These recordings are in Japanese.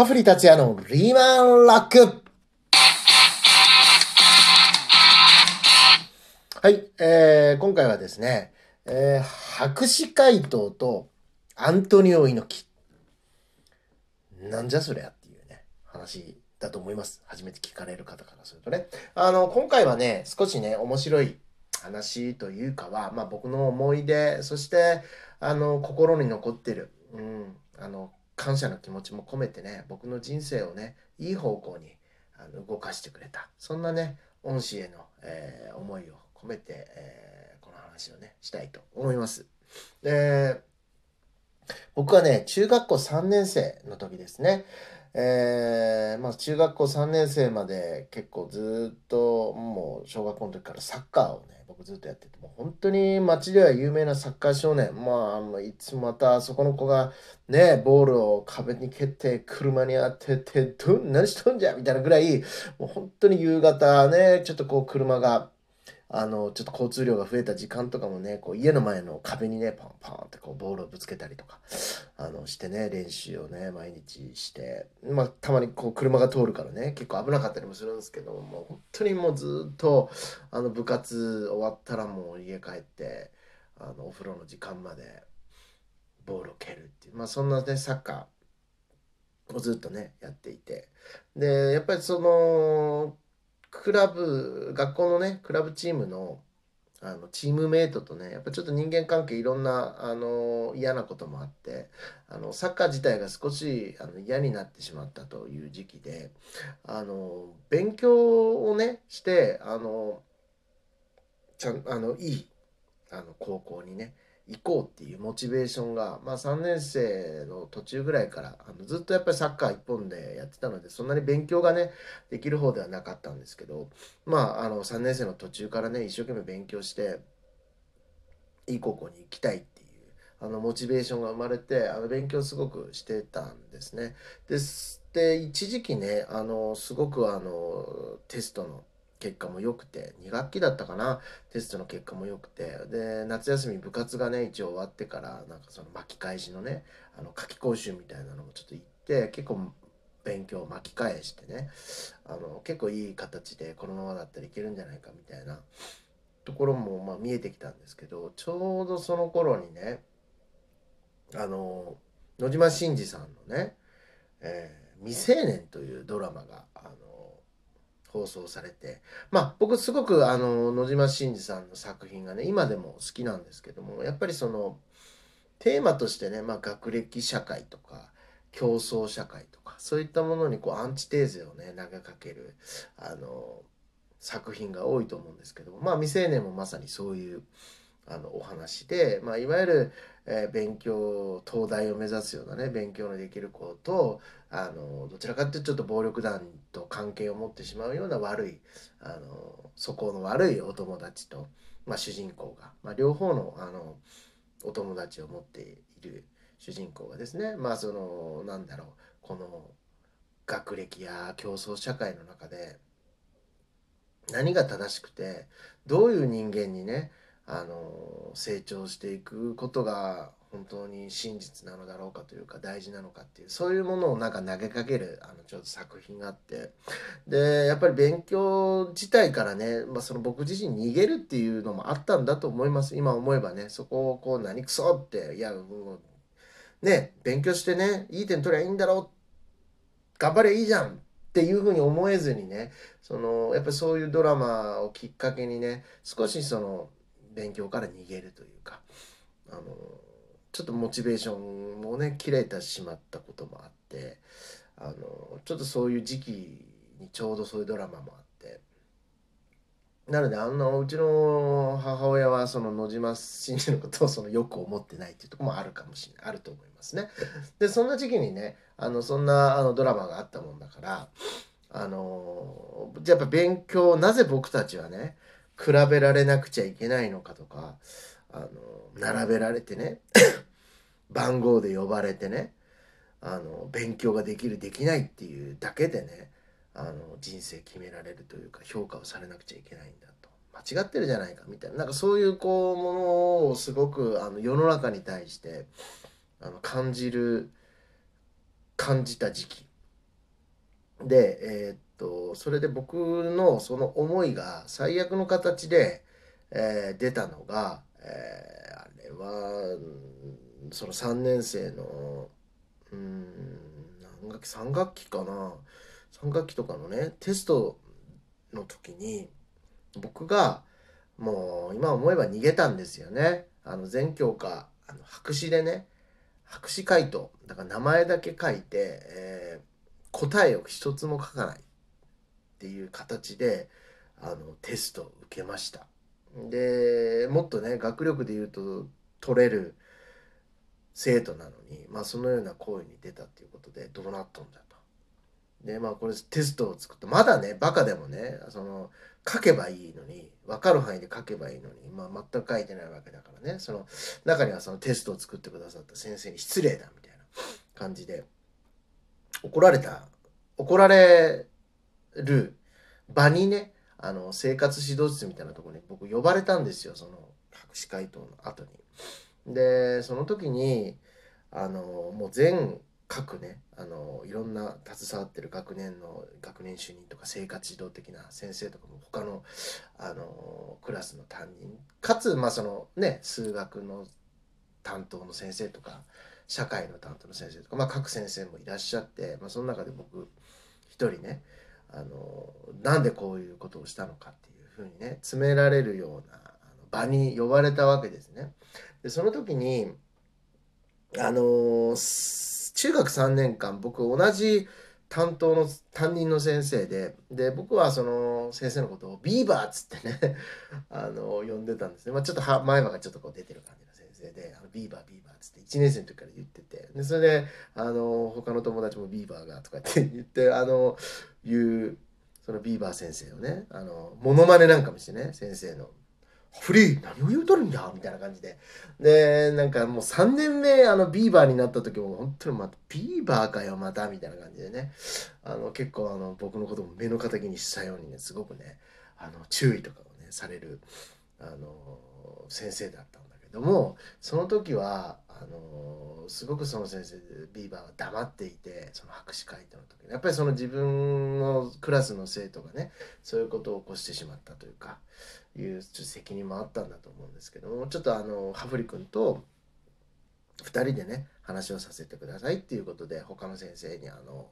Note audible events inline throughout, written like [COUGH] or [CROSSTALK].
ハフリ達也のリーマンラックはい、えー、今回はですね、えー、博士怪盗とアントニオ猪木。なんじゃそりゃっていうね、話だと思います。初めて聞かれる方からするとね。あの、今回はね、少しね、面白い話というかは、まあ僕の思い出、そして、あの、心に残ってる、うん、あの、感謝の気持ちも込めてね、僕の人生をね、いい方向にあの動かしてくれた。そんなね、恩師への、えー思いを込めて、えーこの話をね、したいと思います。で、僕はね、中学校3年生の時ですね。えーまあ中学校3年生まで結構ずっともう小学校の時からサッカーをね僕ずっとやっててもう本当に街では有名なサッカー少年。まあいつもまたそこの子がねボールを壁に蹴って車に当ててどん何しとんじゃみたいなぐらいもう本当に夕方ねちょっとこう車があのちょっと交通量が増えた時間とかもねこう家の前の壁にねパンパンってこうボールをぶつけたりとかあのしてね練習をね毎日してまあたまにこう車が通るからね結構危なかったりもするんですけどもう本当にもうずっとあの部活終わったらもう家帰ってあのお風呂の時間までボールを蹴るっていうまあそんなねサッカーをずっとねやっていて。でやっぱりそのクラブ学校のねクラブチームのあのチームメイトとねやっぱちょっと人間関係いろんなあの嫌なこともあってあのサッカー自体が少しあの嫌になってしまったという時期であの勉強をねしてあのちゃんあのいいあの高校にね行こうっていうモチベーションが、まあ、3年生の途中ぐらいからあのずっとやっぱりサッカー一本でやってたのでそんなに勉強がねできる方ではなかったんですけどまああの3年生の途中からね一生懸命勉強していい高校に行きたいっていうあのモチベーションが生まれてあの勉強すごくしてたんですね。ですで一時期ねあのすごくあのテストの結果も良くて2学期だったかな。テストの結果も良くて。で夏休み部活がね一応終わってからなんかその巻き返しのねあの夏期講習みたいなのもちょっと行って結構勉強を巻き返してねあの結構いい形でこのままだったらいけるんじゃないかみたいなところもまあ見えてきたんですけどちょうどその頃にねあの野島伸司さんのね「えー未成年」というドラマがあの放送されて。まあ僕すごくあの野島伸司さんの作品がね今でも好きなんですけどもやっぱりそのテーマとしてね、まあ、学歴社会とか競争社会とかそういったものにこうアンチテーゼをね投げかけるあの作品が多いと思うんですけどもまあ未成年もまさにそういうあのお話で、まあ、いわゆる、えー勉強東大を目指すようなね勉強のできる子とあのどちらかっていうとちょっと暴力団と関係を持ってしまうような悪いあの素行の悪いお友達と、まあ、主人公が、まあ、両方のあのお友達を持っている主人公がですねまあそのなんだろうこの学歴や競争社会の中で何が正しくてどういう人間にねあの成長していくことが本当に真実なのだろうかというか大事なのかっていうそういうものをなんか投げかけるあのちょっと作品があって。でやっぱり勉強自体からね、まあ、その僕自身逃げるっていうのもあったんだと思います。今思えばねそこをこう何くそっていやもうね勉強してねいい点取りゃいいんだろう。頑張ればいいじゃんっていうふうに思えずにねそのやっぱりそういうドラマをきっかけにね少しその勉強から逃げるというかあのちょっとモチベーションもね切れてしまったこともあってあのちょっとそういう時期にちょうどそういうドラマもあってなのであんなうちの母親はその野島真司のことをそのよく思ってないっていうとこもあるかもしれないあると思いますね。でそんな時期にねあのそんなあのドラマがあったもんだからあのじゃやっぱ勉強なぜ僕たちはね比べられなくちゃいけないのかとかあの並べられてね [COUGHS] 番号で呼ばれてねあの勉強ができるできないっていうだけでねあの人生決められるというか評価をされなくちゃいけないんだと。間違ってるじゃないかみたいな。なんかそういうこうものをすごくあの世の中に対してあの感じる感じた時期。で、えー、っと、それで僕のその思いが最悪の形で、えー、出たのが、えー、あれは、その3年生の、うん、何学期 ?3 学期かな ?3 学期とかのね、テストの時に、僕が、もう今思えば逃げたんですよね。あの全教科、あの白紙でね、白紙回答、だから名前だけ書いて、えー、答えを一つも書かないっていう形で、あのテストを受けました。で、もっとね、学力で言うと取れる生徒なのに、まあそのような行為に出たっていうことで、どうなったんだと。で、まあこれテストを作って、まだね、バカでもね、その、書けばいいのに、分かる範囲で書けばいいのに、まあ全く書いてないわけだからね、その、中にはそのテストを作ってくださった先生に失礼だみたいな感じで、怒られた、怒られる場にね、あの、生活指導室みたいなとこに僕呼ばれたんですよ、その、博士回答の後に。で、その時に、あの、もう全各ね、あの、いろんな携わってる学年の学年主任とか生活指導的な先生とかも他の、あの、クラスの担任、かつ、まあそのね、数学の担当の先生とか、社会の担当の先生とか、まあ各先生もいらっしゃって、まあその中で僕一人ね、あのなんでこういうことをしたのかっていうふうにね詰められるような場に呼ばれたわけですね。でその時にあの中学3年間僕同じ担当の担任の先生でで僕はその先生のことをビーバーっつってねあの呼んでたんですね、まあ、ちょっと前歯がちょっとこう出てる感じ生であのビーバービーバーっつって1年生の時から言っててでそれであの他の友達もビーバーがとかって言ってあのいうそのビーバー先生をねあのモノマネなんかもしてね先生のフリー何を言うとるんやみたいな感じで。で、なんかもう3年目、あの、ビーバーになった時も、本当にまた、ビーバーかよ、また、みたいな感じでね。あの、結構、あの、僕のことも目の敵にしたようにね、すごくね、あの、注意とかをね、される、あの、先生だったんども、その時は、あのすごくその先生ビーバーは黙っていてその博士会答の時やっぱりその自分のクラスの生徒がねそういうことを起こしてしまったというかいう責任もあったんだと思うんですけどもちょっとあのハフリ君と2人でね話をさせてくださいっていうことで他の先生にあの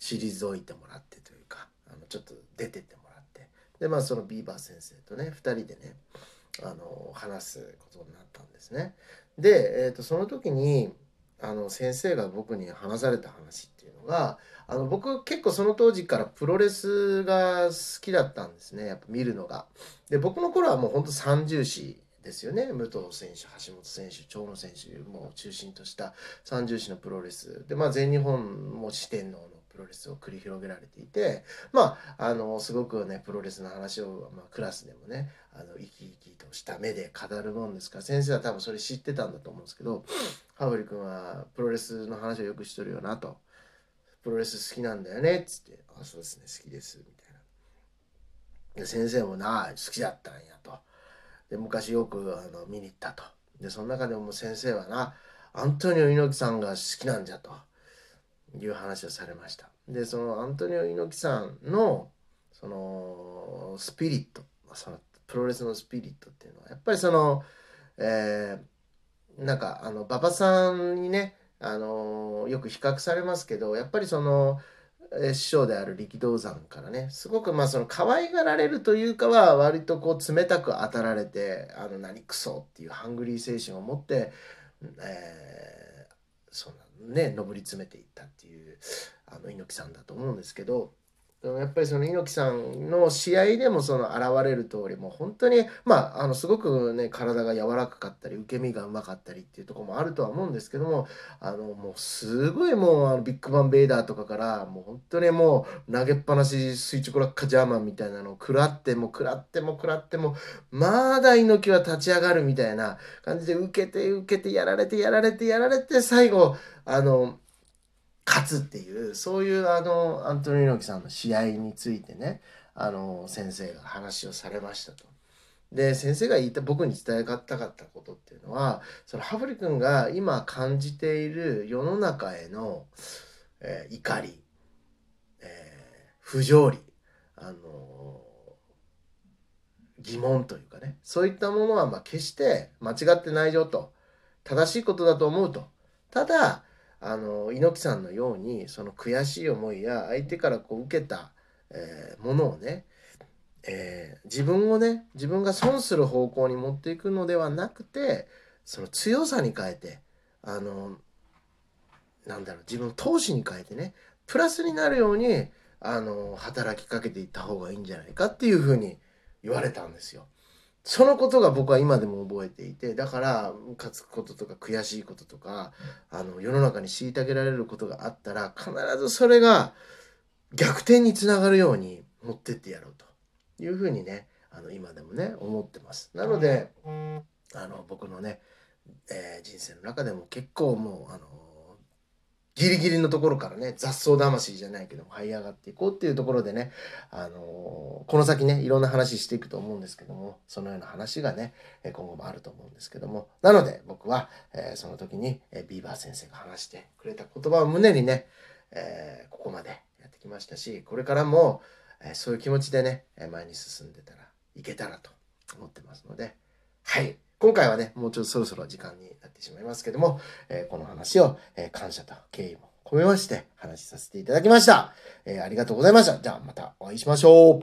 退いてもらってというかあのちょっと出てってもらってでまあそのビーバー先生とね2人でねあの話すことになったんですね。で、えーと、その時にあの先生が僕に話された話っていうのがあの僕結構その当時からプロレスが好きだったんですねやっぱ見るのが。で僕の頃はもうほんと三重視ですよね武藤選手橋本選手長野選手も中心とした三重視のプロレスで、まあ、全日本も四天王のプロレスを繰り広げられていてまああのすごくねプロレスの話を、まあ、クラスでもねあの生き生きとした目で語るもんですから先生は多分それ知ってたんだと思うんですけど羽織君はプロレスの話をよくしとるよなと。プロレス好きなんだよねっつって「あそうですね好きです」みたいな。で先生もな好きだったんやと。で昔よくあの見に行ったと。でその中でも先生はなアントニオ猪木さんが好きなんじゃと。いう話をされました。でそのアントニオ猪木さんのそのスピリットそのプロレスのスピリットっていうのはやっぱりその、えー、なんかあの馬場さんにねあのよく比較されますけどやっぱりその、師匠である力道山からねすごくまあその可愛がられるというかは割とこう冷たく当たられてあの何クソっていうハングリー精神を持って、えー、そんなね上り詰めていったっていうあの猪木さんだと思うんですけどやっぱりその猪木さんの試合でもその現れる通りもう本当にまああのすごくね体が柔らかかったり受け身がうまかったりっていうとこもあるとは思うんですけどもあのもうすごいもうあのビッグバンベイダーとかからもう本当にもう投げっぱなし垂直落下ジャーマンみたいなのを食らっても食らっても食らってもまだ猪木は立ち上がるみたいな感じで受けて受けてやられてやられてやられて最後あの勝つっていうそういうあのアントニオ猪木さんの試合についてねあの先生が話をされましたと。で先生が言った僕に伝えたかったことっていうのはその羽振君が今感じている世の中への、えー、怒りえー、不条理、あの疑問というかね、そういったものはまあ決して間違ってないよと、正しいことだと思うと。ただ、あの、猪木さんのように、その悔しい思いや相手からこう受けた、えー、ものをね、えー、自分をね、自分が損する方向に持っていくのではなくて、その強さに変えて、あの、なんだろう、自分を投資に変えてね、プラスになるように、あの、働きかけていった方がいいんじゃないかっていうふうに言われたんですよ。そのことが僕は今でも覚えていて、だから、ムカつくこととか悔しいこととか、あの、世の中に虐げられることがあったら、必ずそれが逆転につながるように持ってってやろうというふうにね、あの、今でもね、思ってます。なので、あの、僕のね、えー、人生の中でも結構もう、あの、ギリギリのところからね、雑草魂じゃないけども、這い上がっていこうっていうところでね、あのー、この先ね、いろんな話していくと思うんですけども、そのような話がね、今後もあると思うんですけども、なので僕は、えー、その時に、えビーバー先生が話してくれた言葉を胸にね、えー、ここまでやってきましたし、これからも、えそういう気持ちでね、前に進んでたらいけたらと思ってますので、はい。今回はね、もうちょっとそろそろ時間になってしまいますけども、えー、この話を、えー、感謝と敬意も込めまして話しさせていただきました。えー、ありがとうございました。じゃあまたお会いしましょう。